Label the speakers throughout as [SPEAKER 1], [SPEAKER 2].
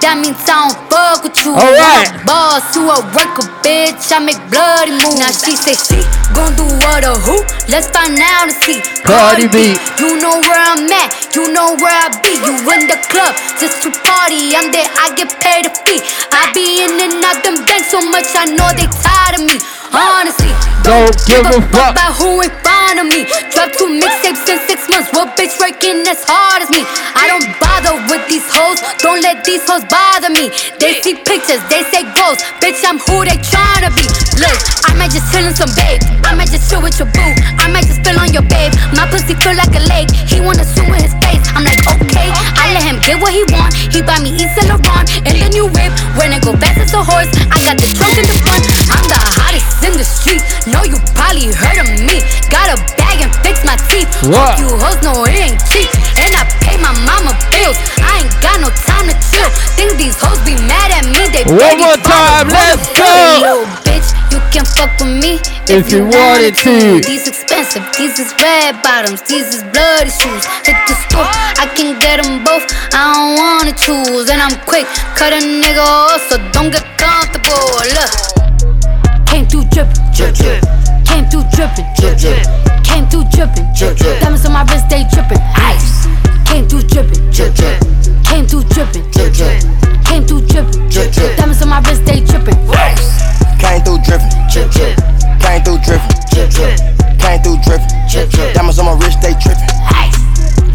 [SPEAKER 1] that means I don't fuck with you.
[SPEAKER 2] Alright.
[SPEAKER 1] I'm a boss to a worker, bitch. I make bloody moves. Now she say she gon' do what or who? Let's find out and see.
[SPEAKER 2] Cardi B.
[SPEAKER 1] You know where I'm at, you know where I be. You in the club just to party. I'm there, I get paid a fee. I be in and out them banks so much, I know they tired of me. Honestly,
[SPEAKER 2] Don't give a fuck.
[SPEAKER 1] about who in front of me. Drop two mixtapes in six months. What bitch working as hard as me? I don't bother with these hoes. Don't let these hoes bother me. They see pictures, they say ghosts. Bitch, I'm who they tryna be. Look, I might just chill in some babe. I might just chill with your boo. I might just spill on your babe. My pussy feel like a lake. He wanna swim in his face. I'm like, okay. I let him get what he want. He buy me Yves Saint Laurent and the new whip. When I go fast as a horse, I got the trunk in the front. I'm the hottest in the street. Know you probably heard of me. Got a bag and fix my teeth.
[SPEAKER 2] What?
[SPEAKER 1] You hoes know it ain't cheap. And I pay my mama bills. I ain't got no time to chill. Think these hoes be mad at me. They
[SPEAKER 2] One more time, let's go.
[SPEAKER 1] Little bitch, you can fuck with me
[SPEAKER 2] If you wanted to.
[SPEAKER 1] These expensive, these is red bottoms, these is bloody shoes. Hit the store, I can get them both. I don't wanna choose, and I'm quick. Cut a nigga off, so don't get comfortable. Look, came through drippin', drip drip. Came through drippin', drip drip. Came through drippin', drip drip. Diamonds on my wrist, they drippin', ice. Came through drippin', drip drip. Came through drippin', drip drip. Came through drippin', drip drip. Diamonds on my wrist, they drippin', ice.
[SPEAKER 3] Came through drippin',
[SPEAKER 1] Drip drip,
[SPEAKER 3] came through drippin',
[SPEAKER 1] drip drip,
[SPEAKER 3] came through drippin'.
[SPEAKER 1] drip drip.
[SPEAKER 3] Diamonds on my wrist, they trippin'.
[SPEAKER 1] Ice.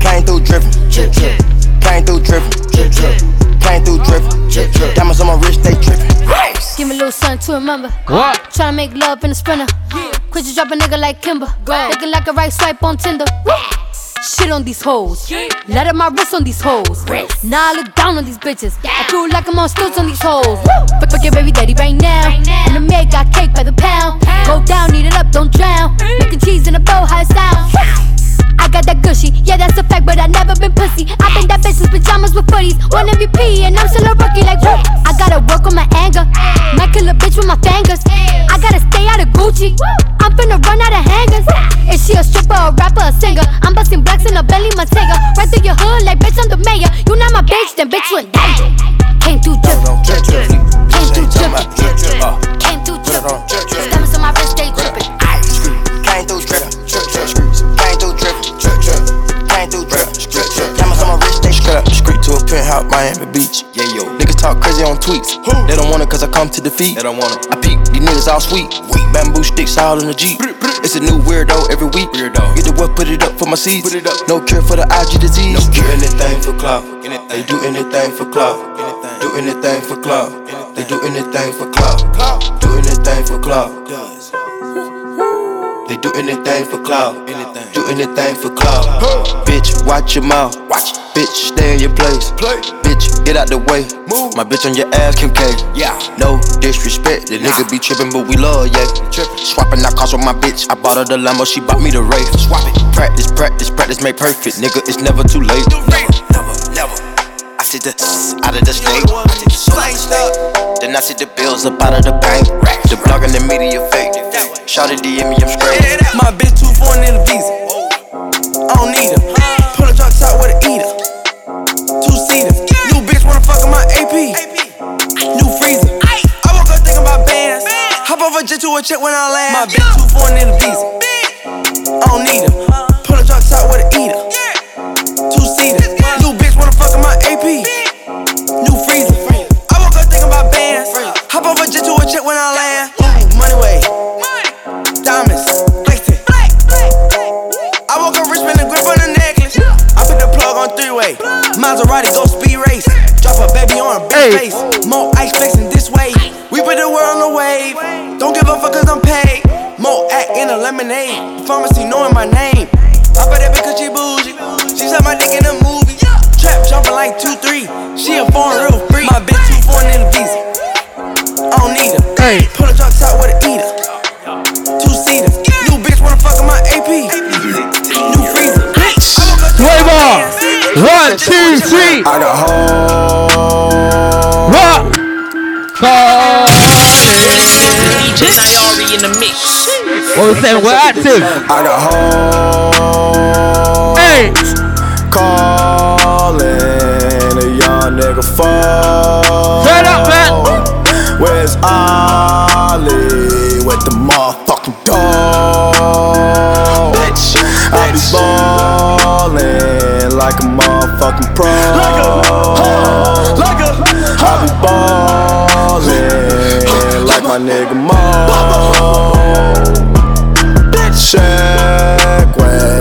[SPEAKER 3] Came through drippin',
[SPEAKER 1] Drip drip,
[SPEAKER 3] came through drippin',
[SPEAKER 1] drip drip,
[SPEAKER 3] came through drippin'.
[SPEAKER 1] drip drip.
[SPEAKER 3] Diamonds on my wrist, they trippin'.
[SPEAKER 1] Give me a little something to remember.
[SPEAKER 2] What?
[SPEAKER 1] Tryna make love in a sprinter. Yeah. Quit you drop a nigga like Kimber. Go. Looking like a right swipe on Tinder. Shit on these hoes. Let up my wrist on these hoes. Now I look down on these bitches. I feel like I'm on stilts on these hoes. Fuck, fuck your baby daddy right now. And the maid got cake by the pound. Go down, eat it up, don't drown. Making cheese in a bow, how it sound. I got that gushy, yeah, that's a fact, but I never been pussy. I been that bitch since pajamas with footies. One MVP, and I'm still a rookie, like, whoop. I gotta work on my anger. Might kill a bitch with my fingers. I gotta stay out of Gucci. I'm finna run out of hangers. She a stripper, a rapper, a singer? I'm busting blacks in a belly, Montega. Right through your hood, like, bitch, I'm the mayor. You not my bitch, then bitch, you in danger. Came through drippin',
[SPEAKER 3] Drip, drip.
[SPEAKER 1] came through drippin',
[SPEAKER 3] drip, drip. Uh,
[SPEAKER 1] came through drippin'.
[SPEAKER 3] drip, drip.
[SPEAKER 1] Diamonds on my wrist, they drippin'.
[SPEAKER 3] Came through drippin', drip, drip. Came through drippin', drip, drip. Came through drippin', drip, drip. Diamonds on my wrist, they strip. Street to a penthouse, Miami Beach. Yeah, yo. Talk crazy on tweets. They don't want it cause I come to defeat. They don't want it. I peek, these niggas all sweet. Bamboo sticks all in the Jeep. It's a new weirdo every week. Weirdo. Get the what, put it up for my seeds. Put it up. No cure for the IG disease. No cure. Do anything for clout. They do anything for clout. Do anything for clout. They do anything for clout. Do anything for clout. They do anything for clout. Do anything for clout. Bitch, watch your mouth. Watch. Bitch, stay in your place. Bitch, get out the way. Move. My bitch on your ass, Kim K. Yeah. No disrespect. The nigga be trippin', but we love, yeah. Swapping out cars with my bitch. I bought her the limo, she bought me the Wraith. Swap it. Practice, practice, practice, make perfect. Nigga, it's never too late. Never, never. I see the s out of the state. I the soul out the state. Then I see the bills up out of the bank. The blog and the media fake. Shout it DM me, I'm straight.
[SPEAKER 4] My bitch too foreign in the visa. I don't need her. Pull a truck top with a eater. AP. New freezer. I woke up thinking about bands. Hop off a jet to a check when I land. My bitch too foreign in the visa. I don't need her. Pull a truck top with a eater. Two seater. New bitch wanna fuck in my AP. New freezer. I woke up thinking about bands. Hop off a jet to a check when I land. Money way. Diamonds. I woke up rich, spin the grip on the necklace. I put the plug on three way. Maserati face. More ice flexing this way. We put the world on the wave. Don't give a fuck cause I'm paid. More act in a lemonade. Pharmacy knowing my name. I bet that because she bougie. She suck my dick in a movie. Trap jumping like 2-3. She a foreign real free. My bitch too foreign in the visa. I don't need her.
[SPEAKER 2] Hey.
[SPEAKER 4] Pull a truck top with a eater. Two seater. New bitch wanna fuck in my AP. New freezer.
[SPEAKER 2] Three more. One, two, three.
[SPEAKER 3] I got home.
[SPEAKER 2] What?
[SPEAKER 5] DJ Nyari in the mix.
[SPEAKER 2] What we saying? We're active.
[SPEAKER 3] I got home.
[SPEAKER 2] Hey.
[SPEAKER 3] Calling a young nigga
[SPEAKER 6] fall.
[SPEAKER 2] Turn up, man.
[SPEAKER 6] Where's Ollie with the motherfucking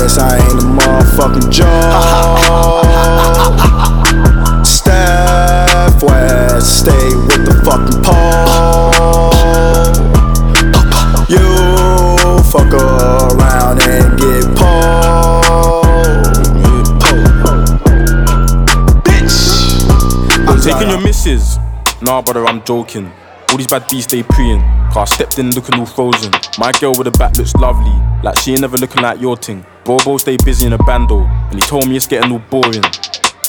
[SPEAKER 6] West, I ain't a motherfucking joke. Steph West, stay with the fucking pole. You fuck around and get pulled. Bitch.
[SPEAKER 7] I'm taking your missus. Nah, brother, I'm joking. All these bad beats they preying. Car stepped in looking all frozen. My girl with the back looks lovely. Like she ain't never looking like your ting. Bobo stay busy in a bando. And he told me it's getting all boring.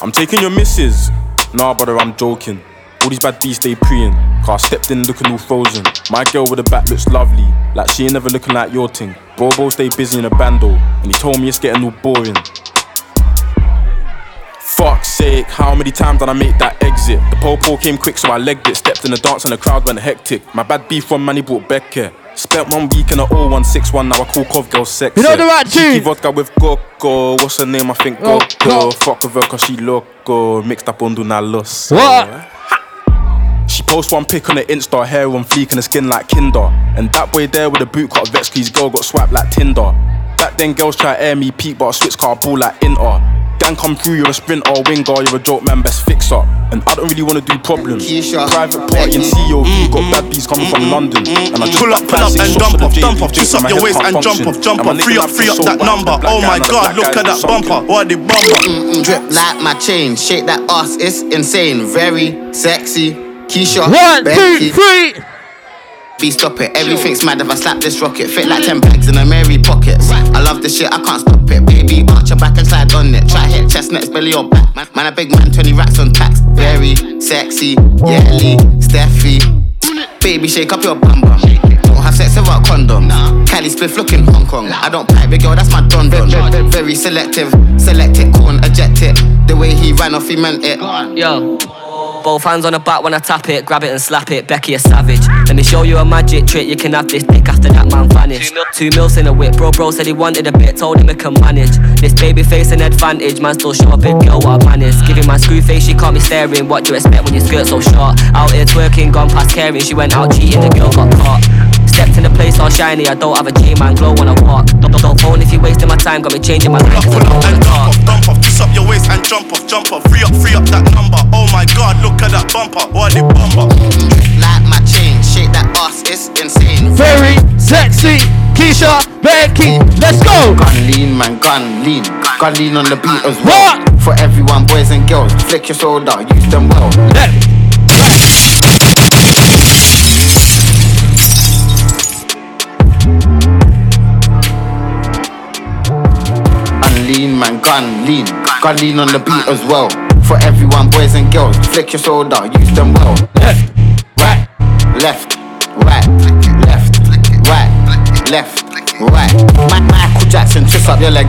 [SPEAKER 7] I'm taking your missus. Nah, brother, I'm joking. All these bad beats they preying. Car stepped in looking all frozen. My girl with the back looks lovely. Like she ain't never looking like your ting. Bobo stay busy in a bando. And he told me it's getting all boring. How many times did I make that exit? The pole pole came quick, so I legged it. Stepped in the dance and the crowd went hectic. My bad beef from man, he brought Becker. Spent one week in a 0161, now I call Cov girl sexy.
[SPEAKER 2] You know the right tune?
[SPEAKER 7] vodka with Coco. What's her name? I think
[SPEAKER 2] Oh,
[SPEAKER 7] Coco.
[SPEAKER 2] God.
[SPEAKER 7] Fuck with her cause she loco. Mixed up on na los.
[SPEAKER 2] What?
[SPEAKER 7] She post one pic on the Insta, hair on fleek and the skin like Kinder. And that boy there with a boot cut vex, his girl got swiped like Tinder. Back then, girls try air me peak, but I switch car ball like Inter. Gang come through, you're a sprinter, winger, you're a joke man, best fixer. And I don't really wanna do problems.
[SPEAKER 8] Keisha,
[SPEAKER 7] Private party and COV, mm, got mm, bad bees coming from mm, London. And I just
[SPEAKER 9] Pull up, pull up and dump
[SPEAKER 7] of
[SPEAKER 9] off, dump off,
[SPEAKER 7] juice
[SPEAKER 9] twist up your waist and jump
[SPEAKER 7] function.
[SPEAKER 9] off, jump
[SPEAKER 7] And
[SPEAKER 9] off, free up, free up that number. Oh my god, look at that bumper, what the bumper.
[SPEAKER 8] Mm, drip like my chain, shake that ass, it's insane. Very sexy. Keisha,
[SPEAKER 2] One,
[SPEAKER 8] Becky,
[SPEAKER 2] two, three.
[SPEAKER 8] B stop it. Everything's mad if I slap this rocket. Fit like 10 bags in a Mary pocket. I love this shit, I can't stop it. Baby, arch your back Hit belly or back. Man, man, a big man, 20 racks on tax. Very sexy, yelly, Steffi. Baby, shake up your bum bum. Don't have sex without condom. Cali spliff looking Hong Kong. I don't pipe, big girl, that's my don don. Very, very selective. Select it, corn, eject it. The way he ran off, he meant it.
[SPEAKER 10] Yo. Both hands on the back when I tap it, grab it and slap it. Becky a savage. Let me show you a magic trick. You can have this dick after that man vanished. Two mils in a whip, bro. Bro said he wanted a bit, told him he can manage. This baby face an advantage, man. Still show a big girl what I managed. Giving my screw face, she caught me staring. What do you expect when your skirt so short? Out here twerking, gone past caring. She went out cheating, the girl got caught. Stepped in the place all shiny. I don't have a G man glow when I walk. Don't, don't, don't phone if you wasting my time. Got me changing my
[SPEAKER 9] Pull
[SPEAKER 10] life.
[SPEAKER 9] up,
[SPEAKER 10] 'cause I
[SPEAKER 9] pull up and
[SPEAKER 10] talk.
[SPEAKER 9] dump off, dump off, twist up your waist and jump off, jump off, free up, free up that number. Oh my god, look at that bumper, what the bumper.
[SPEAKER 8] Like my chain, shake that ass, it's insane.
[SPEAKER 2] Very sexy. Keisha, Becky, let's go.
[SPEAKER 8] Gun lean, man, gun lean. Gun lean on the beat as well.
[SPEAKER 2] What?
[SPEAKER 8] For everyone, boys and girls, flick your shoulder, use them well.
[SPEAKER 2] Left,
[SPEAKER 8] And lean, man, gun lean. Gun lean on the beat as well. For everyone, boys and girls, flick your shoulder, use them well.
[SPEAKER 2] left, right.
[SPEAKER 8] Left, right, left, right, left, right. Michael Jackson, twist up your leg.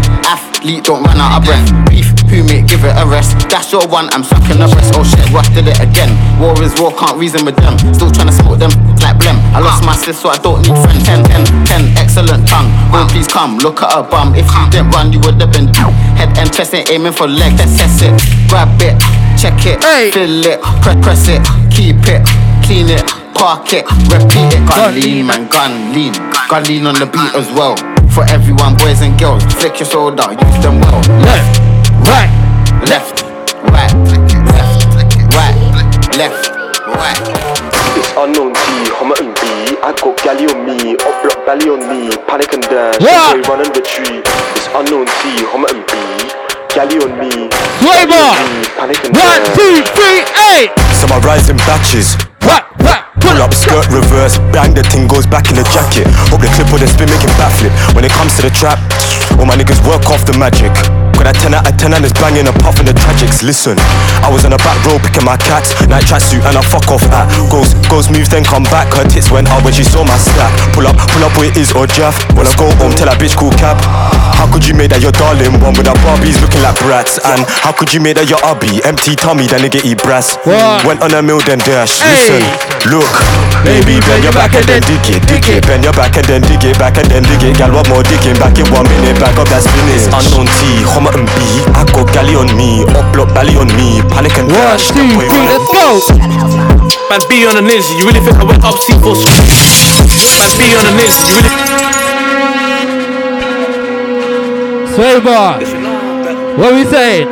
[SPEAKER 8] Athlete, don't run out of breath. Beef, who mate, give it a rest. That's your one, I'm sucking the rest. Oh shit, Russ did it again. War is war, can't reason with them. Still trying to smoke them like blem. I lost my sis, so I don't need friends. 10, 10, 10, excellent tongue. Home, please come, look at her bum. If you didn't run, you would have been down. Head and chest ain't aiming for leg, let's test it. Grab it, check it,
[SPEAKER 2] Hey.
[SPEAKER 8] fill it, press, press it, keep it, clean it, park it, repeat it. Gun lean. man, gun lean. Gun lean on the beat as well. For everyone, boys and girls, flick your shoulder, use them well.
[SPEAKER 2] Left, right.
[SPEAKER 8] Left, right, left, right, left, right.
[SPEAKER 11] It's unknown T, Homerton B. I got galley on me, up block belly on me, panic and dash,
[SPEAKER 2] What?
[SPEAKER 11] boy run and retreat. It's unknown T, Homerton B. Galley on me,
[SPEAKER 2] Flavor.
[SPEAKER 11] galley on me, panic and
[SPEAKER 2] One,
[SPEAKER 11] dash.
[SPEAKER 2] two, three, eight.
[SPEAKER 6] So I rise in batches. Pull up, skirt reverse, bang, the thing goes back in the jacket. Hope the clip with the spin making backflip. When it comes to the trap, all my niggas work off the magic. When
[SPEAKER 3] got a 10 out of 10 and it's banging apart from the tragics. Listen, I was on a back row picking my cats, night tracksuit and I fuck off hat. Goes, goes moves, then come back. Her tits went up when she saw my stack. Pull up, pull up where it is or Jaff. When I go home, tell that bitch cool cab. How could you make that your darling one with our Barbies looking like brats? And how could you make that your hubby? Empty tummy, then nigga eat brass.
[SPEAKER 2] What?
[SPEAKER 3] Went on a mill, then dash.
[SPEAKER 2] Hey.
[SPEAKER 3] Listen, look, baby, bend your back and then dig it, dig it. Bend your back and then dig it, back and then dig it. Gal, what more digging? Back in one minute, back up that spinach. Unknown T, Homer and B. I got galley on me, up block belly on me. Panic and
[SPEAKER 2] One,
[SPEAKER 3] dash.
[SPEAKER 2] two, three, let's go.
[SPEAKER 5] Man, be on the niz. You really think I went up C4 Man, be on the niz. You really.
[SPEAKER 2] Sway bar. What we saying?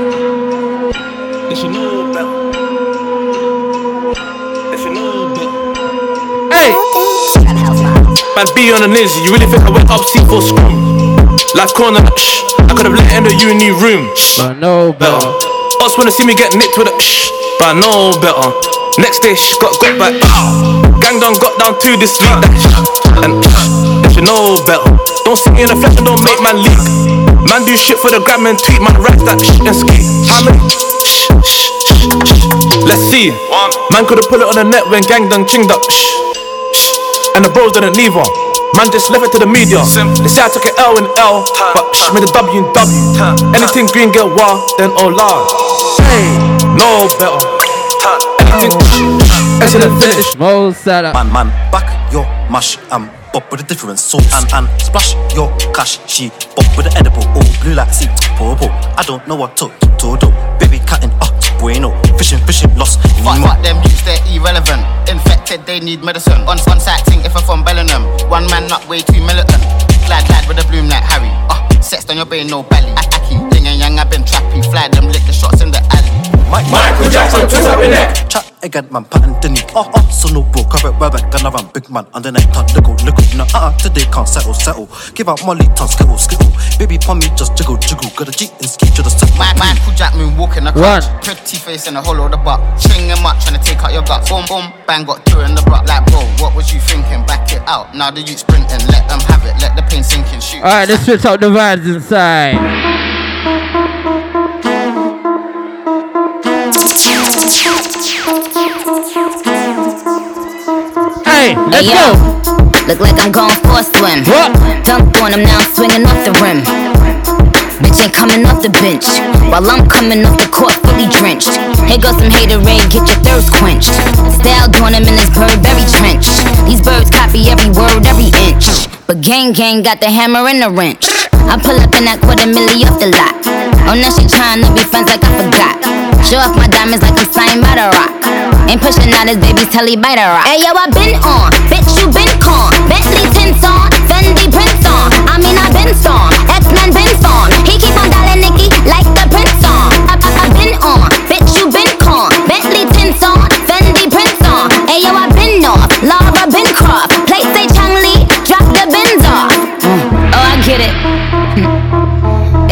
[SPEAKER 2] Hey.
[SPEAKER 5] Man, be on the niz. You really think I went up C4 scrum? Life corner, shh. I could have let in the uni room.
[SPEAKER 2] But no
[SPEAKER 5] better. Us wanna see me get nicked with a shh, but I know better. Next day, shh, got got back. Gang done got down to this week, that shh, and uh, shh, they should know better. Don't see me in the flesh and don't make man leak. Man do shit for the gram and tweet, man rap that shh and ski. How many? Shh, shh, shh, shh. Let's see. Man could've put it on the net when gang done chinged up. Shh, shh. And the bros didn't leave her. Man just left it to the media. They say I took an L in L, but shh, made a W in W. Anything green get wild, then oh lord. No better. Anything shh, in the finish.
[SPEAKER 2] Mo Salah.
[SPEAKER 12] Man, man, back your mash and pop with a different sauce and and splash your cash. She pop with the edible, oh blue like sea, purple. I don't know what to to do. Baby cutting up, bueno. Fishing, fishing, lost.
[SPEAKER 8] Fuck, fuck them youths, they're irrelevant. Infected, they need medicine. On on site thing if I'm from Bellingham. One man not way too militant. Glad lad with a bloom like Harry. Uh, sexed on your brain, no belly. Aki, ding and yang, I've been trappy. Fly them, lick the shots in the alley.
[SPEAKER 12] Michael Jackson, twist up in neck. Chat again, man, pattern the nick. Oh, oh, so no bro, cover it well back, then I run big man under neck, ton, little, little. No, uh, uh, today can't settle, settle. Give out Molly, ton, skittle, skittle. Baby, pon me, just jiggle, jiggle. Got a G and ski to the set.
[SPEAKER 8] My man, cool walking the
[SPEAKER 2] One.
[SPEAKER 8] crutch. Pretty face in the hollow of the butt. String him up, trying to take out your gut. Boom, boom, bang, got two in the butt. Like, bro, what was you thinking? Back it out. Now the youth sprinting. Let them have it. Let the pain sink in. Shoot.
[SPEAKER 2] Alright, let's switch out the vibes inside. Hey, let's
[SPEAKER 13] Hey,
[SPEAKER 2] go.
[SPEAKER 13] Look like I'm going for a swim.
[SPEAKER 2] What?
[SPEAKER 13] Dunked on him, now I'm swinging off the rim. Bitch ain't coming off the bench. While I'm coming off the court fully drenched. Here goes some haterade, get your thirst quenched. Style doing him in this Burberry trench. These birds copy every word, every inch. But gang gang got the hammer and the wrench. I pull up in that quarter milli off the lot. Oh, now she tryna be friends like I forgot. Show off my diamonds like I'm signed by the rock. Ain't pushing out his baby's telly by the rock. Hey yo, I been on, bitch you been con. Bentley tints on, Fendi prints on. I mean I been on, X-Men been on. He keep on dialing Nicky like the prince on. I, I, I been on, bitch you been con. Bentley tints on, Fendi prints on. Hey yo, I been off, Laura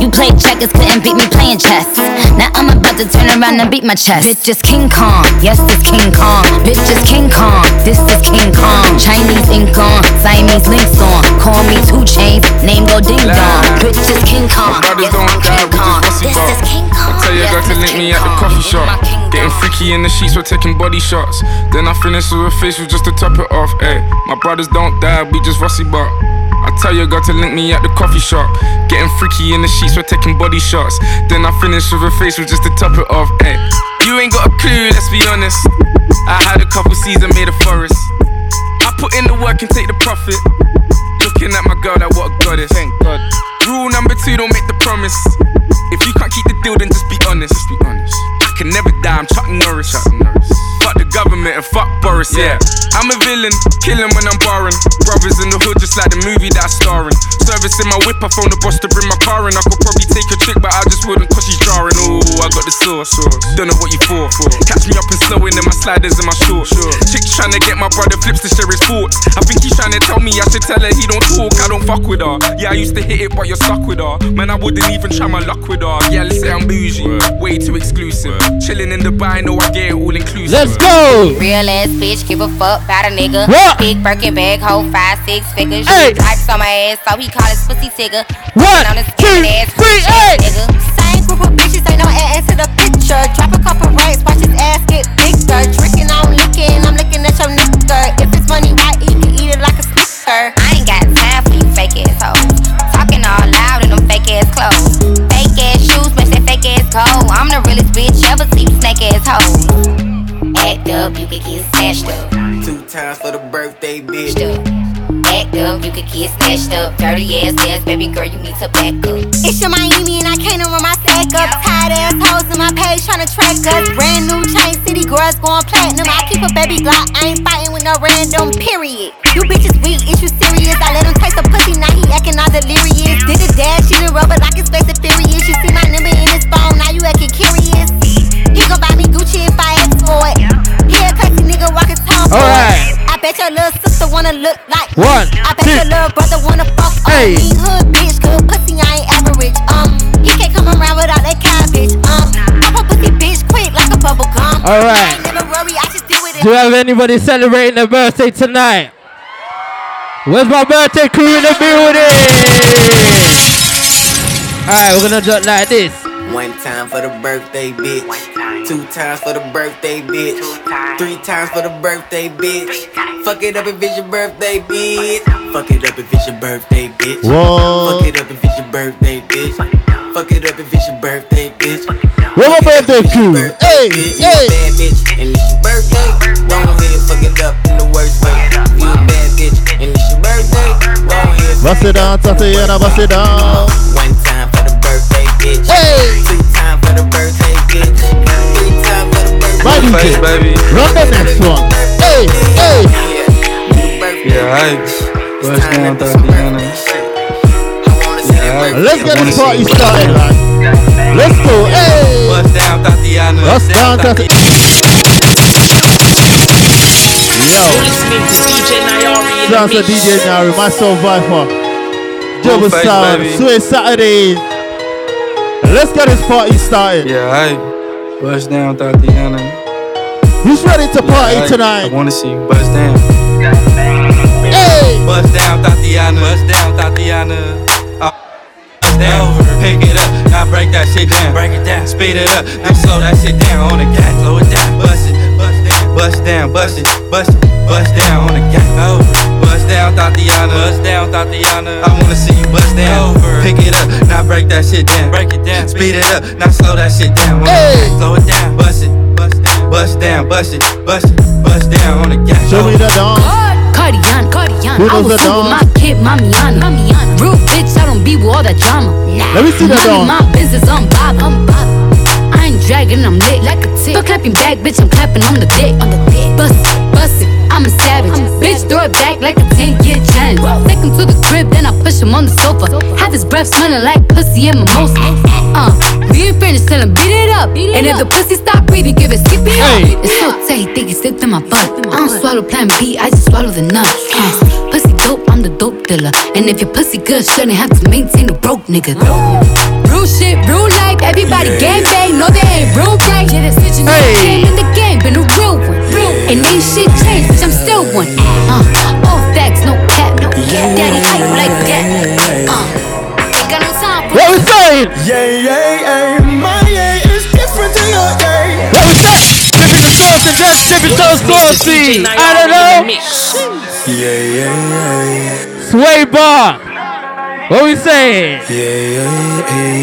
[SPEAKER 13] You played checkers, couldn't beat me playing chess. Now I'm about to turn around and beat my chest. Bitch is King Kong, yes, this King Kong. Bitch is King Kong, this is King Kong. Chinese ink on, Siamese links on. Call me two chains, name go ding dong. Bitch is King Kong,
[SPEAKER 14] brothers
[SPEAKER 13] yes,
[SPEAKER 14] don't die,
[SPEAKER 13] King
[SPEAKER 14] we
[SPEAKER 13] Kong.
[SPEAKER 14] just
[SPEAKER 13] This is King Kong.
[SPEAKER 14] I tell your girl to link me at the coffee shop. Getting freaky in the sheets, we're taking body shots. Then I finish with a facial just to top it off. Ayy, my brothers don't die, we just rusty but. I tell your girl to link me at the coffee shop. Getting freaky in the sheets, we're taking body shots. Then I finish with a facial just to top it off. Ayy, you ain't got a clue, let's be honest. I had a couple seasons made a forest. I put in the work and take the profit. Looking at my girl, that what a goddess. Thank God. Rule number two, don't make the promise. If you can't keep the deal, then just be honest. Just be honest. I can never die, I'm Chuck Norris. Chuck Norris. Government and fuck Boris, yeah. I'm a villain, killing when I'm barring. Brothers in the hood, just like the movie that I star in. Service in my whip, I phone the boss to bring my car in. I could probably take a chick, but I just wouldn't cause she's jarring. Ooh, I
[SPEAKER 15] got the sauce. Don't know what you for. Catch me up and snowing in my sliders and my shorts. Chick's trying to get my brother flips to share his thoughts. I think he's trying to tell me I should tell her he don't talk. I don't fuck with her. Yeah, I used to hit it, but you're stuck with her. Man, I wouldn't even try my luck with her. Yeah, let's say I'm bougie. Way too exclusive. Chilling in Dubai, know I get it all inclusive.
[SPEAKER 2] Let's go.
[SPEAKER 16] Real ass bitch, give a fuck about a nigga.
[SPEAKER 2] What?
[SPEAKER 16] Big Birkin bag, hold five, six figures.
[SPEAKER 2] Hey.
[SPEAKER 16] On my ass, so he call his pussy tigger.
[SPEAKER 2] One,
[SPEAKER 16] on his
[SPEAKER 2] two,
[SPEAKER 16] ass,
[SPEAKER 2] three, eight.
[SPEAKER 16] nigga. Same group of bitches, ain't no ass to the picture. Drop a couple racks, watch his ass get bigger. Drinking, I'm licking, I'm looking at your nigga. If it's money right, he can eat it like a snicker. I ain't got time for you fake ass hoes. Talking all loud in them fake ass clothes. Fake ass shoes, match that fake ass coat. I'm the realest bitch ever see snake ass hoes. Act up, you could get snatched up.
[SPEAKER 17] Two times for the birthday, bitch.
[SPEAKER 16] Act up, you could get snatched up. Dirty ass ass, baby girl, you need to back up.
[SPEAKER 18] It's your Miami and I can't run my stack up. Tired ass hoes in my page tryna track us. Brand new chain city girls going platinum. I keep a baby Glock, I ain't fighting with no random period. You bitches weak, is you serious? I let him taste the pussy, now he acting all delirious. Did the dash, she done rubber like it's Fast and Furious. You see my number in his phone, now you acting curious. He gon' buy me Gucci if I ask for it. He a crazy nigga walking tall.
[SPEAKER 2] Alright.
[SPEAKER 18] I bet your little sister wanna look like.
[SPEAKER 2] One,
[SPEAKER 18] I bet
[SPEAKER 2] two.
[SPEAKER 18] your little brother wanna fuck
[SPEAKER 2] Hey.
[SPEAKER 18] on me. Hood bitch, good pussy, I ain't average. Um, he can't come around without that cabbage. Um, pop a pussy bitch quick like a bubble gum.
[SPEAKER 2] Alright.
[SPEAKER 18] Never worry, I just deal with it.
[SPEAKER 2] Do you have anybody celebrating their birthday tonight? Where's my birthday crew in the building? Alright, we're gonna do it like this.
[SPEAKER 17] One time for the birthday, bitch. Two times for the birthday, bitch. Three times for the birthday, bitch. Fuck it up if it's your birthday, bitch. Fuck it up if it's your birthday, bitch.
[SPEAKER 2] Whoa.
[SPEAKER 17] Fuck it up if it's your birthday, bitch. Fuck it up if it's your birthday, bitch.
[SPEAKER 2] Where my birthday crew? Hey,
[SPEAKER 17] You
[SPEAKER 2] hey.
[SPEAKER 17] a bad bitch, and it's your birthday. Go ahead, fuck it up in the worst way. You a bad bitch, and it's your birthday. Go ahead,
[SPEAKER 19] Bust it down, Thotiana, bust it down.
[SPEAKER 17] one time for the birthday, bitch.
[SPEAKER 2] Hey.
[SPEAKER 17] Two time for the birthday, bitch. Three time for the birthday.
[SPEAKER 19] Right,
[SPEAKER 15] Face,
[SPEAKER 19] DJ.
[SPEAKER 15] baby.
[SPEAKER 19] Run the next one. Hey, hey.
[SPEAKER 15] Yeah, I. Bust down, Thotiana. Yeah, I.
[SPEAKER 19] Let's get this party started, man. Let's go. Hey.
[SPEAKER 15] Bust down, Thotiana.
[SPEAKER 19] Bust down, Thotiana. Yo. Sounds of DJ Nyari, myself Viper. Double
[SPEAKER 15] Blueface,
[SPEAKER 19] sound,
[SPEAKER 15] baby.
[SPEAKER 19] Sweet Saturdays. Let's get this party started.
[SPEAKER 15] Yeah, I. Bust down, Thotiana.
[SPEAKER 19] Who's ready to party
[SPEAKER 15] Yeah, I-
[SPEAKER 19] tonight?
[SPEAKER 15] I wanna see you bust down.
[SPEAKER 19] Hey.
[SPEAKER 15] Bust down, Thotiana. Bust down, Thotiana. Uh, Bust down, pick it up, now break that shit down. Break it down, speed it up, now slow that shit down on the gas. Slow it down, bust it, bust down, bust down, bust it, bust it, bust down on the gas. Oh, bust down, Thotiana. Bust down, Thotiana. I wanna see you bust down. Over. Pick it up, now break that shit down. Break it down, speed it up, now slow that shit down.
[SPEAKER 19] Hey.
[SPEAKER 15] Slow it down, bust it, bust down, bust it, bust it, bust down on the gas.
[SPEAKER 19] Show me the dance.
[SPEAKER 1] Cardiana, Cardiana.
[SPEAKER 19] Who
[SPEAKER 1] I was
[SPEAKER 19] the
[SPEAKER 1] full with
[SPEAKER 19] dance?
[SPEAKER 1] my kid, Mamiana. Mamiana. Real bitch, I don't be with all that drama.
[SPEAKER 19] Let me see the
[SPEAKER 1] Mind my business, I'm bob, I'm bob. I ain't dragging, I'm lit like a tick. Still clapping back, bitch, I'm clapping on the dick. On the dick. Bust it, bust it, I'm a savage. bitch, throw it back like a 10 year challenge. Take him to the crib, then I push him on the sofa. Have his breath smelling like pussy and mimosa. Uh, we ain't finished, tell him beat it up. and if the pussy stop breathing, give it skip it
[SPEAKER 2] Hey.
[SPEAKER 1] up. It's so tight, think it slipped in my butt. I don't swallow plan B, I just swallow the nut. Uh, pussy dope, I'm the dope dealer. And if your pussy good, shouldn't have to maintain a broke nigga. Real shit, real life, everybody gang bang, no they ain't real right. Yeah, that's
[SPEAKER 2] Hey.
[SPEAKER 1] I came in the game, been a real one. And ain't shit changed, bitch, I'm still one. Uh, all facts, no cap, no daddy hype like that. Uh, ain't got no time for
[SPEAKER 2] What we saying?
[SPEAKER 17] Yeah, yeah, yeah. My yeah is different to your yeah.
[SPEAKER 2] What we saying? Dipping the sauce and just dipping those saucy. I don't know.
[SPEAKER 17] Yeah, yeah, yeah.
[SPEAKER 2] Sway bar. What we saying?
[SPEAKER 17] Yeah, yeah, yeah,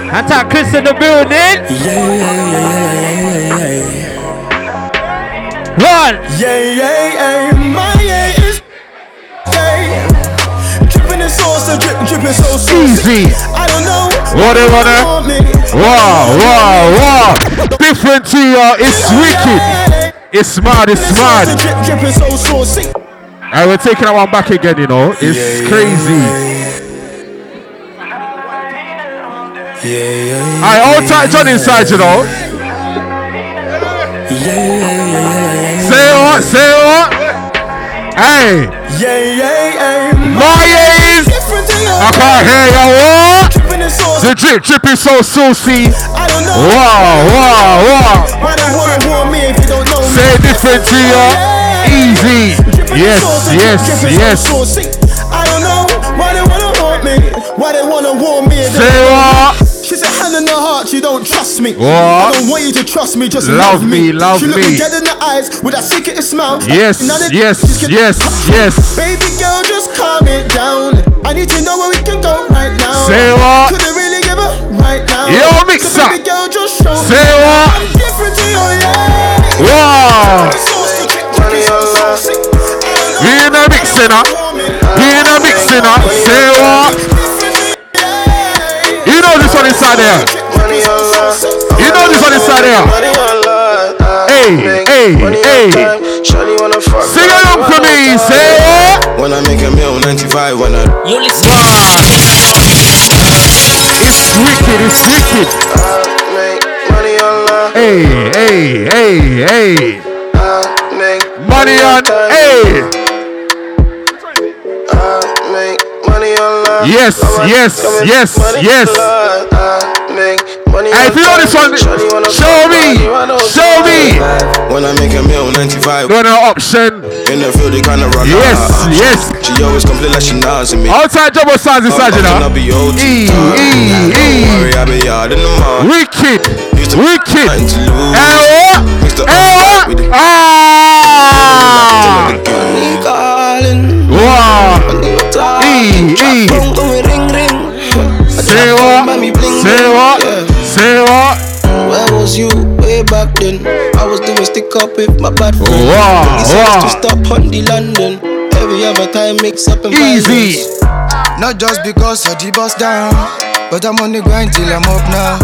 [SPEAKER 17] yeah.
[SPEAKER 2] Anti Chris in the building.
[SPEAKER 17] Yeah, yeah, yeah, yeah,
[SPEAKER 2] One.
[SPEAKER 17] yeah, yeah, yeah. My yeah is yeah. Dripping in sauce and drip, dripping so saucy.
[SPEAKER 2] Easy.
[SPEAKER 17] I don't know.
[SPEAKER 2] What they wanna? Wow, wow, wow. Different to y'all. It's wicked. It's smart. It's smart.
[SPEAKER 17] Drip, dripping so saucy.
[SPEAKER 2] And we're taking that one back again, you know. It's crazy.
[SPEAKER 20] Yeah, yeah, yeah.
[SPEAKER 21] I all tight John inside, you know. Say what? Hey.
[SPEAKER 20] Yeah, yeah, yeah.
[SPEAKER 21] My is. I can't hear you. What? The drip, drip is so saucy.
[SPEAKER 20] I don't know.
[SPEAKER 21] Wow, wow, wow.
[SPEAKER 20] Why they wanna warn me if you don't know me?
[SPEAKER 21] Say different to you. Easy. Yes, yes, yes.
[SPEAKER 20] I don't know why they wanna haunt me. Why they wanna warn me?
[SPEAKER 21] Say what?
[SPEAKER 20] Me. She said, hand in the heart, she don't trust me.
[SPEAKER 21] What?
[SPEAKER 20] I don't want you to trust me, just
[SPEAKER 21] Love
[SPEAKER 20] love,
[SPEAKER 21] me, love
[SPEAKER 20] she looked
[SPEAKER 21] me.
[SPEAKER 20] me dead in the eyes with that secret smile.
[SPEAKER 21] Yes, yes, yes, yes.
[SPEAKER 20] Baby girl, just calm it down. I need to know where we can go right now.
[SPEAKER 21] Say what?
[SPEAKER 20] Couldn't really give up right now.
[SPEAKER 21] Yo, mix
[SPEAKER 20] so. Baby girl, just show me.
[SPEAKER 21] What?
[SPEAKER 20] I'm different to you, yeah.
[SPEAKER 21] Wow. We in a mixing up. We in a mixing up. Say what? You know this one inside there. You know this one inside there. Hey, hey, hey. Sing along for me. Say what?
[SPEAKER 22] When I make a meal, 95 when I.
[SPEAKER 21] You listen. It's wicked. It's wicked. Hey, hey, hey, hey. Money on. Hey. Uh money Allah Yes, yes, yes, yes. Hey, if you know this one, show me, show me.
[SPEAKER 22] When I make a meal, 95.
[SPEAKER 21] No, no option.
[SPEAKER 22] In the field, they kinda run
[SPEAKER 21] Yes,
[SPEAKER 22] out.
[SPEAKER 21] yes.
[SPEAKER 22] She always complain like she nods me.
[SPEAKER 21] Outside double sounds inside, you know.
[SPEAKER 22] I'll be old.
[SPEAKER 21] E, E, E.
[SPEAKER 22] worry, I'll be out in the morning.
[SPEAKER 21] Wicked, wicked.
[SPEAKER 22] Hey,
[SPEAKER 21] what? Hey, what? Ah. Wow. E, E. Say what? Say what? Say
[SPEAKER 22] was you way back then? I was doing stick up with my bad friend.
[SPEAKER 21] Wow,
[SPEAKER 22] He said
[SPEAKER 21] wow.
[SPEAKER 22] to stop on the London. Every other time mix up and
[SPEAKER 21] Easy.
[SPEAKER 22] violence. Not just because I the bust down, but I'm on the grind till I'm up now.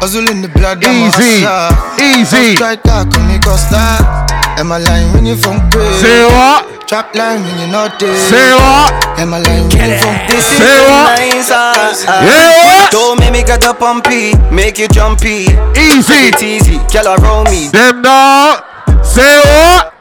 [SPEAKER 22] Hustle in the blood, I'm
[SPEAKER 21] Easy,
[SPEAKER 22] a
[SPEAKER 21] easy.
[SPEAKER 22] First strike that come me costa. Am I lying when you from grave?
[SPEAKER 21] Say what?
[SPEAKER 22] Trap line when you're not there.
[SPEAKER 21] Say what?
[SPEAKER 22] Am I lying when you from
[SPEAKER 20] This is
[SPEAKER 21] Say
[SPEAKER 20] the
[SPEAKER 21] what?
[SPEAKER 20] nice ass.
[SPEAKER 21] Yeah.
[SPEAKER 20] Don't make me get up pumpy, make you jumpy.
[SPEAKER 21] Easy.
[SPEAKER 20] Take it easy, girl around me.
[SPEAKER 21] Them dog. Say what?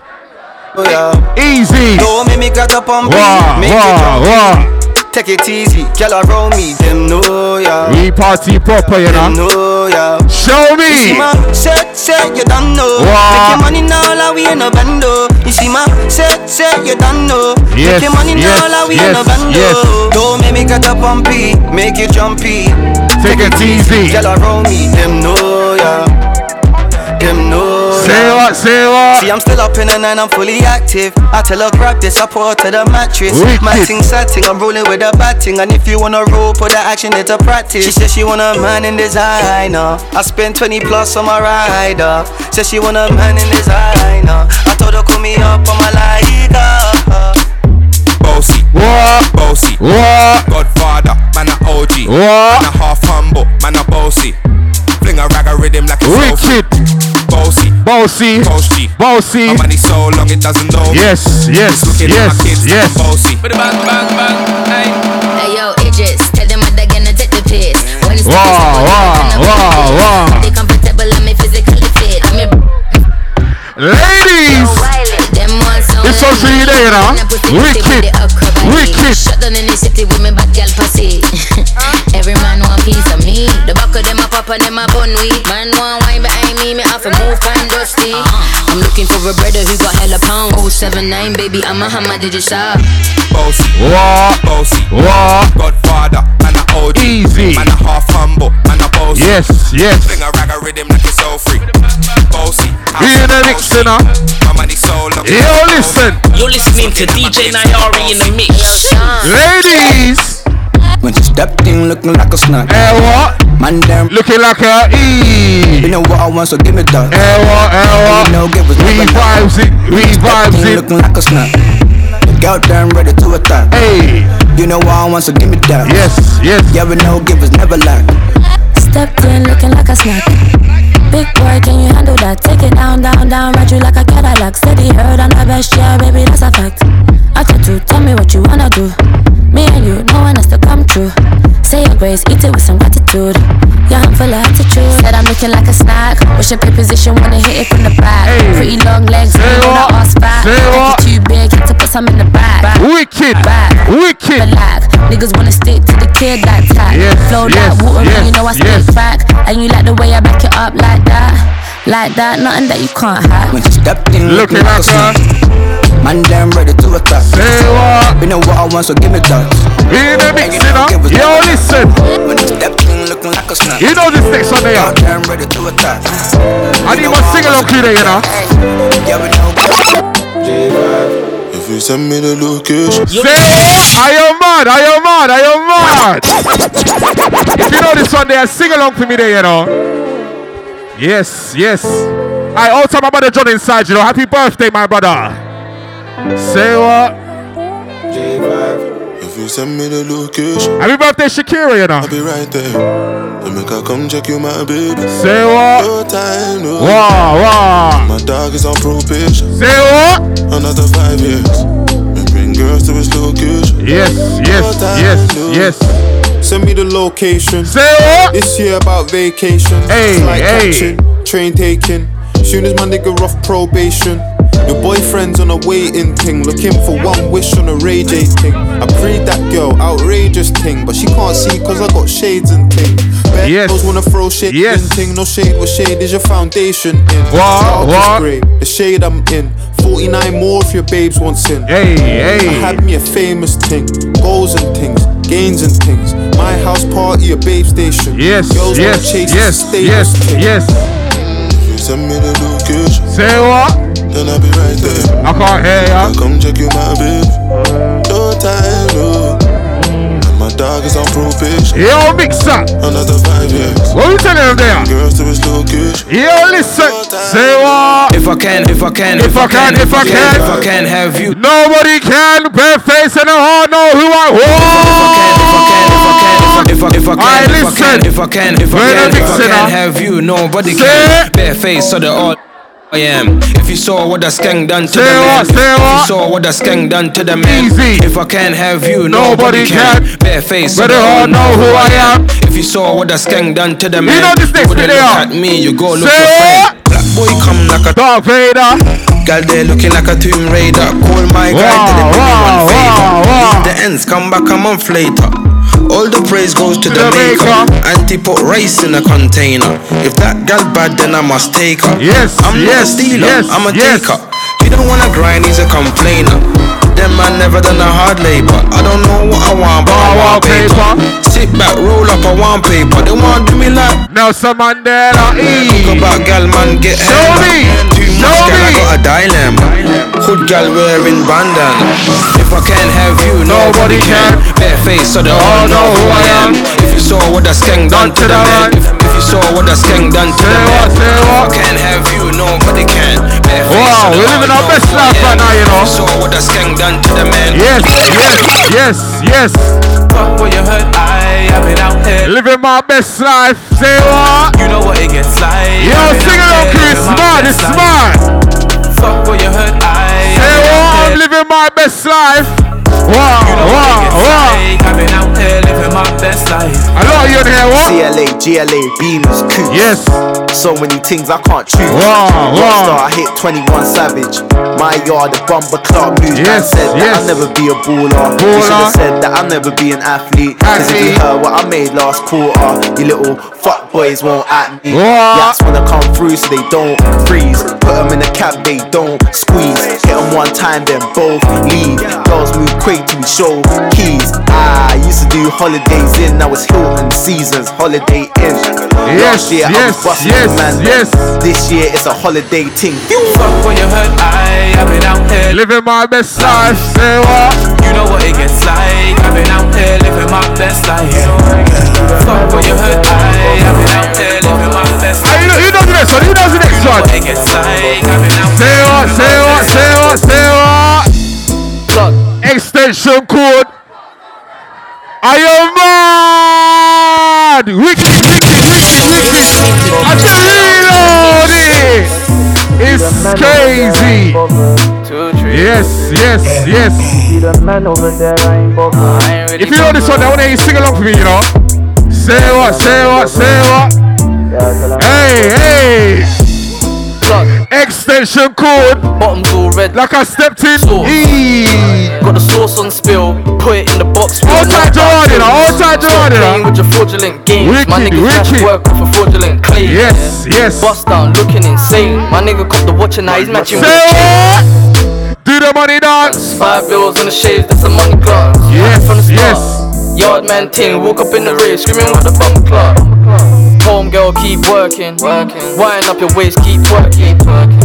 [SPEAKER 20] Oh, yeah.
[SPEAKER 21] Easy.
[SPEAKER 20] Don't make me get up pumpy,
[SPEAKER 21] Wow,
[SPEAKER 20] make you
[SPEAKER 21] wow,
[SPEAKER 20] jumpy.
[SPEAKER 21] wow.
[SPEAKER 20] Take it easy, girl around me. Them know ya.
[SPEAKER 21] We party proper, you
[SPEAKER 20] Them
[SPEAKER 21] know.
[SPEAKER 20] know ya.
[SPEAKER 21] Show
[SPEAKER 20] You see
[SPEAKER 21] me.
[SPEAKER 20] my set, set, you don't know.
[SPEAKER 21] Wow.
[SPEAKER 20] Make your money now, like we in a bando. You see my set, set, you don't know.
[SPEAKER 21] Yes,
[SPEAKER 20] Make your money
[SPEAKER 21] yes,
[SPEAKER 20] now, like we in a
[SPEAKER 21] yes,
[SPEAKER 20] bando.
[SPEAKER 21] yes.
[SPEAKER 20] Don't make me get up pumpy, make you jumpy.
[SPEAKER 21] Take it easy.
[SPEAKER 20] Girl around me, them know ya. Them know
[SPEAKER 21] Say what? Say what?
[SPEAKER 20] See, I'm still up in the night, I'm fully active. I tell her grab this, I pour her to the mattress.
[SPEAKER 21] Wicked.
[SPEAKER 20] My thing setting, I'm rolling with a batting. And if you wanna roll, put the action into practice. She said she want a man in designer. I spent 20 plus on my rider. Said she want a man in designer. I told her call me up on my lighter.
[SPEAKER 14] Bossy,
[SPEAKER 21] What?
[SPEAKER 14] bossy,
[SPEAKER 21] What?
[SPEAKER 14] Godfather, man a OG,
[SPEAKER 21] What?
[SPEAKER 14] man a half humble, man a bossy. Fling a rag a rhythm like it's so
[SPEAKER 21] Wicked.
[SPEAKER 14] Bossy,
[SPEAKER 21] Bossy.
[SPEAKER 14] bossy.
[SPEAKER 21] Bossy.
[SPEAKER 14] My money so long it doesn't know me.
[SPEAKER 21] Yes, yes,
[SPEAKER 14] It's looking at
[SPEAKER 21] yes,
[SPEAKER 14] my kids like
[SPEAKER 21] yes.
[SPEAKER 14] I'm bossy.
[SPEAKER 23] Hey yo, Idris, tell them what they're gonna take the piss. When you
[SPEAKER 21] Wow, wow, wow, wow.
[SPEAKER 23] They comfortable, I'm physically fit. I'm a
[SPEAKER 21] Ladies.
[SPEAKER 23] It's ones so
[SPEAKER 21] This one's for you there, you know. Wicked. Wicked.
[SPEAKER 23] Shut down in the city with me bad girl pussy. Every man want piece of me. The back of them a pop and them a bun weed. Man want wine behind me, me have to move kind dusty. Uh-huh. I'm looking for a brother who got hella pound. 079 baby, I'm a hammer digit shop.
[SPEAKER 14] Bossy,
[SPEAKER 21] What?
[SPEAKER 14] bossy,
[SPEAKER 21] What?
[SPEAKER 14] Godfather, man a OG,
[SPEAKER 21] Easy.
[SPEAKER 14] man a half humble, man a bossy.
[SPEAKER 21] Yes, yes.
[SPEAKER 14] Fling a rag a rhythm like it's so free. Bossy,
[SPEAKER 21] We in the mix, you know.
[SPEAKER 14] my money so long.
[SPEAKER 21] Yo, listen.
[SPEAKER 16] You're listening to DJ Nyari in the mix.
[SPEAKER 21] Ladies.
[SPEAKER 20] When she stepped in looking like a snack.
[SPEAKER 21] Hey, eh, what?
[SPEAKER 20] Man, damn.
[SPEAKER 21] Looking like a
[SPEAKER 20] You
[SPEAKER 21] E.
[SPEAKER 20] know what I want, so give me that.
[SPEAKER 21] Hey, eh, what? Eh, hey, what?
[SPEAKER 20] You know, give us
[SPEAKER 21] We vibes it. We vibes
[SPEAKER 20] Stepped in
[SPEAKER 21] it.
[SPEAKER 20] looking like a snack. The girl damn ready to attack.
[SPEAKER 21] Hey.
[SPEAKER 20] You know what I want, so give me that.
[SPEAKER 21] Yes, yes.
[SPEAKER 20] Yeah, we know givers never lack.
[SPEAKER 24] Stepped in looking like a snack. Big boy, can you handle that? Take it down, down, down, ride you like a Cadillac. Steady heard on the best, yeah, baby, that's a fact. Attitude, tell me what you wanna do. Me and you, no one has to come true. Say your grace, eat it with some gratitude. Your hand full of attitude. Said I'm looking like a snack. Wish a pay position, wanna hit it from the back. Pretty long legs,
[SPEAKER 21] Say
[SPEAKER 24] know
[SPEAKER 21] what?
[SPEAKER 24] that ass fat.
[SPEAKER 21] Say
[SPEAKER 24] Like you too big, had to put some in the back.
[SPEAKER 21] Wicked,
[SPEAKER 24] back.
[SPEAKER 21] wicked.
[SPEAKER 24] Black. Niggas wanna stick to the kid like that.
[SPEAKER 21] Yes,
[SPEAKER 24] Flow
[SPEAKER 21] yes,
[SPEAKER 24] like water,
[SPEAKER 21] yes,
[SPEAKER 24] you know I
[SPEAKER 21] yes.
[SPEAKER 24] spit back. And you like the way I back it up like that. Like that, nothing that you can't hack.
[SPEAKER 17] When she stepped in,
[SPEAKER 21] Looking
[SPEAKER 17] like
[SPEAKER 21] at
[SPEAKER 17] a snake. Man, damn ready to attack.
[SPEAKER 21] Say what?
[SPEAKER 17] We know what I want, so give me that.
[SPEAKER 21] In the mix, you know. Yo, listen.
[SPEAKER 17] When she stepped in, looking like a snake.
[SPEAKER 21] You know this next one there.
[SPEAKER 17] Man, damn ready to attack.
[SPEAKER 21] I need my sing along crew there, you know.
[SPEAKER 17] Yeah, we know.
[SPEAKER 3] If you send me the location.
[SPEAKER 21] Say what? Are you mad? Are you mad? Are you mad? if you know this one there, sing along for me there, you know. Yes, yes. I also my brother John inside, you know. Happy birthday, my brother. Say what?
[SPEAKER 3] If you send me the location.
[SPEAKER 21] Happy birthday, Shakira, you know.
[SPEAKER 3] I'll be right there. Let me come check you, my baby.
[SPEAKER 21] Say what?
[SPEAKER 3] No time, no.
[SPEAKER 21] Wow, wow.
[SPEAKER 3] My dog is on probation.
[SPEAKER 21] Say what?
[SPEAKER 3] Another five years. We bring girls to his location.
[SPEAKER 21] Yes, yes, yes, yes.
[SPEAKER 25] Send me the location.
[SPEAKER 21] Say what?
[SPEAKER 25] This year about vacation.
[SPEAKER 21] Hey,
[SPEAKER 25] Flight
[SPEAKER 21] hey.
[SPEAKER 25] catching, train taking. Soon as my nigga off probation. Your boyfriend's on a waiting thing, looking for one wish on a Ray J thing. I prayed that girl, outrageous thing, but she can't see cause I got shades and thing. Bare
[SPEAKER 21] Yes.
[SPEAKER 25] girls wanna throw shade
[SPEAKER 21] Yes.
[SPEAKER 25] in thing, no shade, what shade is your foundation in?
[SPEAKER 21] What? What?
[SPEAKER 25] the shade I'm in. 49 more if your babes want sin.
[SPEAKER 21] Hey, hey.
[SPEAKER 25] I had me a famous thing, goals and things, gains and things. My house party, a babe station.
[SPEAKER 21] Yes,
[SPEAKER 25] Girls
[SPEAKER 21] yes,
[SPEAKER 25] chase
[SPEAKER 21] yes, yes,
[SPEAKER 25] thing.
[SPEAKER 21] yes.
[SPEAKER 3] Send me the location.
[SPEAKER 21] Say what?
[SPEAKER 3] Then I'll be right there.
[SPEAKER 21] I can't hear ya.
[SPEAKER 3] I'll come check you, my baby. No time, no. And my dog is on probation.
[SPEAKER 21] Yo, mixer.
[SPEAKER 3] Another five years.
[SPEAKER 21] What you telling them there?
[SPEAKER 3] Girls to his location.
[SPEAKER 21] Yo, listen. Say what?
[SPEAKER 26] If I can, if I can,
[SPEAKER 21] If I can, if I can.
[SPEAKER 26] if I can have you.
[SPEAKER 21] Nobody can. Bare face and a heart know who I want.
[SPEAKER 26] If I, if I can, if I
[SPEAKER 21] listen.
[SPEAKER 26] can, if I can, if I
[SPEAKER 21] When
[SPEAKER 26] can,
[SPEAKER 21] I
[SPEAKER 26] if
[SPEAKER 21] mix
[SPEAKER 26] I can
[SPEAKER 21] up.
[SPEAKER 26] have you, nobody
[SPEAKER 21] Say
[SPEAKER 26] can. Bare face, so the all. I am. If you saw what the skank done to
[SPEAKER 21] Say
[SPEAKER 26] the man,
[SPEAKER 21] what, say
[SPEAKER 26] if you saw what the skank done to the man,
[SPEAKER 21] Easy.
[SPEAKER 26] if I can't have you,
[SPEAKER 21] Nobody
[SPEAKER 26] nobody, can.
[SPEAKER 21] can.
[SPEAKER 26] Bare face, so
[SPEAKER 21] But
[SPEAKER 26] the
[SPEAKER 21] they all know who I am.
[SPEAKER 26] If you saw what the skank done to the man, you
[SPEAKER 21] know this next video.
[SPEAKER 26] look at me, you go look
[SPEAKER 21] Say
[SPEAKER 26] your friend. Black boy come like a
[SPEAKER 21] Darth Vader.
[SPEAKER 26] Girl, they looking like a Tomb Raider. Call my guy,
[SPEAKER 21] Wow,
[SPEAKER 26] tell him do me
[SPEAKER 21] wow,
[SPEAKER 26] one favor.
[SPEAKER 21] wow, wow.
[SPEAKER 26] The ends, come back a month later. All the praise goes to,
[SPEAKER 21] To
[SPEAKER 26] the,
[SPEAKER 21] the
[SPEAKER 26] maker.
[SPEAKER 21] maker.
[SPEAKER 26] Auntie put rice in a container. If that girl bad, then I must take her.
[SPEAKER 21] Yes,
[SPEAKER 26] I'm not a stealer,
[SPEAKER 21] yes,
[SPEAKER 26] I'm a
[SPEAKER 21] yes.
[SPEAKER 26] taker. He don't wanna grind, he's a complainer. Them man never done a hard labor. I don't know what I want, but I want paper. Sit back, roll up, I want paper. They want to do me like
[SPEAKER 21] Nelson Mandela. E.
[SPEAKER 26] Talk about gal, man, get
[SPEAKER 21] Show me.
[SPEAKER 26] Too
[SPEAKER 21] Show
[SPEAKER 26] much gal, I
[SPEAKER 21] me.
[SPEAKER 26] got a dilemma. Hood gal wearing bandana. If I can't have you, nobody can. Bare face, so they all know who I am. If you saw what the skank done to the man, if, if you saw what the skank done to the man, if I can't have you, nobody can. Bare face,
[SPEAKER 21] Wow,
[SPEAKER 26] so
[SPEAKER 21] we're living our best life right now, you know.
[SPEAKER 26] If you saw what the skank done to the man.
[SPEAKER 21] Yes, yes, yes, yes.
[SPEAKER 5] Fuck what you heard, I have been out here.
[SPEAKER 21] Living my best life. Say what?
[SPEAKER 5] You know what it gets like.
[SPEAKER 21] Yo, sing it
[SPEAKER 5] out
[SPEAKER 21] on,
[SPEAKER 5] here
[SPEAKER 21] Chris. Smart, it's smart. Living my best life. Wow,
[SPEAKER 5] You know what it
[SPEAKER 21] wow,
[SPEAKER 5] gets
[SPEAKER 21] wow.
[SPEAKER 5] I've been out here living my best life.
[SPEAKER 21] I know you in here, what?
[SPEAKER 27] CLA, GLA, beamers, coupe.
[SPEAKER 21] Yes.
[SPEAKER 27] So many things I can't choose.
[SPEAKER 21] Wow,
[SPEAKER 27] Rockstar,
[SPEAKER 21] wow.
[SPEAKER 27] I hit 21 Savage. My yard, the bumper club move. Man
[SPEAKER 21] Yes,
[SPEAKER 27] said that
[SPEAKER 21] yes.
[SPEAKER 27] I'll never be a baller. You
[SPEAKER 21] Baller.
[SPEAKER 27] should have said that I'll never be an athlete. Cause if you heard what I made last quarter, you little fuck boys won't at me.
[SPEAKER 21] What?
[SPEAKER 27] Yaks wanna come through so they don't freeze. Put them in a cab, they don't squeeze. Hit them one time, then both leave. Girls move quick to we show keys. I used to do holidays in, now it's Hilton seasons, holiday in.
[SPEAKER 21] Yes,
[SPEAKER 27] Last year I
[SPEAKER 21] yes,
[SPEAKER 27] was busting
[SPEAKER 21] yes,
[SPEAKER 27] man.
[SPEAKER 21] yes.
[SPEAKER 27] This year it's a holiday ting.
[SPEAKER 5] Fuck what you heard, I have been out here.
[SPEAKER 21] Living my best life. Say what?
[SPEAKER 5] You know what it gets like. I've been out here living my best life. Fuck what you heard, I have been out here living my best
[SPEAKER 21] you
[SPEAKER 5] life.
[SPEAKER 21] know, you know the next one. You know the next
[SPEAKER 5] You know
[SPEAKER 21] one.
[SPEAKER 5] what it gets like. I've been out
[SPEAKER 21] Say
[SPEAKER 5] here
[SPEAKER 21] what? Say
[SPEAKER 5] my
[SPEAKER 21] what?
[SPEAKER 5] best
[SPEAKER 21] Say
[SPEAKER 5] life.
[SPEAKER 21] what? Say what? Extension code. Are you mad? Wicked, wicked, wicked, wicked. I you, reload it. It's crazy. Yes, yes, yes. If you know this one, I want to you sing along for me, you know. Say what, say what, say what. Hey, hey. Extension cord.
[SPEAKER 28] Bottoms all red.
[SPEAKER 21] Like I stepped in.
[SPEAKER 28] Got the sauce on spill. Put it in the box.
[SPEAKER 21] All time Jordan, you know, all time Jordan, you know.
[SPEAKER 28] Playing with your fraudulent games. My
[SPEAKER 21] Wicked,
[SPEAKER 28] nigga cash
[SPEAKER 21] wicked.
[SPEAKER 28] work with a fraudulent claim.
[SPEAKER 21] Yes, yes.
[SPEAKER 28] Bust down, looking insane. My nigga cop the watch and now he's matching with
[SPEAKER 21] Say
[SPEAKER 28] the chain.
[SPEAKER 21] Do the money dance.
[SPEAKER 28] Five bills on the shades, that's a money class.
[SPEAKER 21] Yes,
[SPEAKER 28] from the start.
[SPEAKER 21] yes.
[SPEAKER 28] Yard man ting, walk up in the rave, screaming with the bum clock. Home girl, keep working. Working. Wind up your waist, keep working.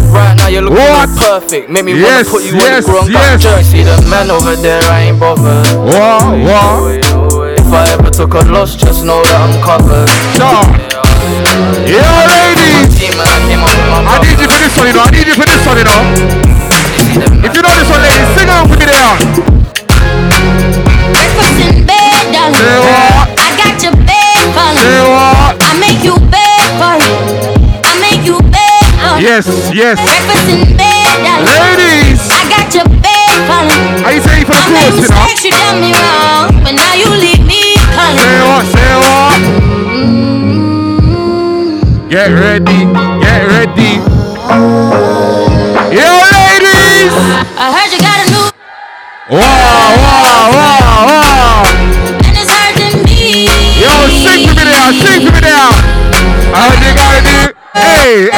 [SPEAKER 28] Right now you're looking
[SPEAKER 21] What?
[SPEAKER 28] perfect. Make me
[SPEAKER 21] Yes,
[SPEAKER 28] wanna put you
[SPEAKER 21] yes,
[SPEAKER 28] on the ground.
[SPEAKER 21] yes.
[SPEAKER 28] Jerk. See the man over there, I ain't bothered.
[SPEAKER 21] What, what?
[SPEAKER 28] If I ever took a loss, just know that I'm covered.
[SPEAKER 21] Yo, ladies. I need you for this one, you know. I need you for this one, you know. If you know this one, ladies, sing along with me there.
[SPEAKER 13] Breakfast in bed, darling.
[SPEAKER 21] Say what?
[SPEAKER 13] I got your bed calling. You bed for you. I make you for you.
[SPEAKER 21] Yes, yes.
[SPEAKER 13] Breakfast in bed, darling.
[SPEAKER 21] Ladies.
[SPEAKER 13] I got your bed calling.
[SPEAKER 21] How you say for the
[SPEAKER 13] I made
[SPEAKER 21] you know?
[SPEAKER 13] you done me wrong, but now you leave me calling.
[SPEAKER 21] Say what, say what? Mm-hmm. Get ready, get ready. Yo, ladies.
[SPEAKER 13] I heard you got a new
[SPEAKER 21] wow,
[SPEAKER 13] me.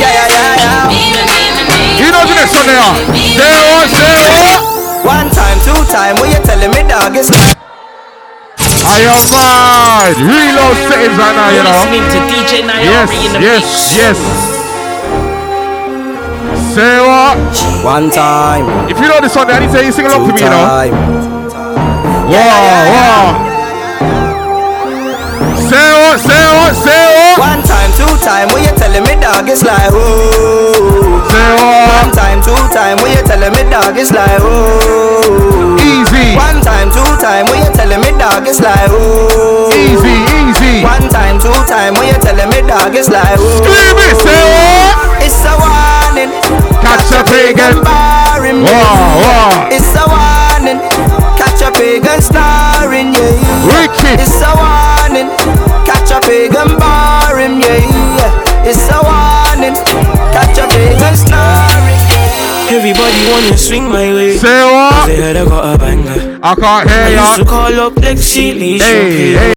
[SPEAKER 13] Yeah, yeah,
[SPEAKER 17] yeah, yeah.
[SPEAKER 13] Me, me, me, me, me.
[SPEAKER 21] You know the next one there. Say what, say what?
[SPEAKER 17] One time, two time, when you telling me dog it's
[SPEAKER 21] I am mad. Reload settings right now, you know.
[SPEAKER 29] Listening to DJ Nyari
[SPEAKER 21] Yes,
[SPEAKER 29] in the
[SPEAKER 21] yes,
[SPEAKER 29] mix.
[SPEAKER 21] yes. Say what?
[SPEAKER 17] One time.
[SPEAKER 21] If you know this one, I need to you sing along to me, you know.
[SPEAKER 17] time.
[SPEAKER 21] Wow, wow. Say what, say what, say what?
[SPEAKER 17] One time, two time, when you telling me dog it's like oh.
[SPEAKER 21] Say what?
[SPEAKER 17] One time, two time, when you telling me dog it's like oh.
[SPEAKER 21] Easy.
[SPEAKER 17] One time, two time, when you telling me dog it's like oh.
[SPEAKER 21] Easy, easy.
[SPEAKER 17] One time, two time, when you telling me dog it's like oh.
[SPEAKER 21] Scream it, say what?
[SPEAKER 17] It's a warning.
[SPEAKER 21] Catch a pagan.
[SPEAKER 17] Barring.
[SPEAKER 21] Wow, wow.
[SPEAKER 17] It's a warning. Catch a pagan starring, yeah. yeah.
[SPEAKER 21] Wicked.
[SPEAKER 17] It's a warning. Catch a pagan barring, yeah. yeah. It's a warning. Catch a pagan starring.
[SPEAKER 20] Everybody wanna swing my way.
[SPEAKER 21] Say what?
[SPEAKER 20] They heard I got a banger.
[SPEAKER 21] I can't
[SPEAKER 20] I used to call up Lexi Lee.
[SPEAKER 21] Hey, hey,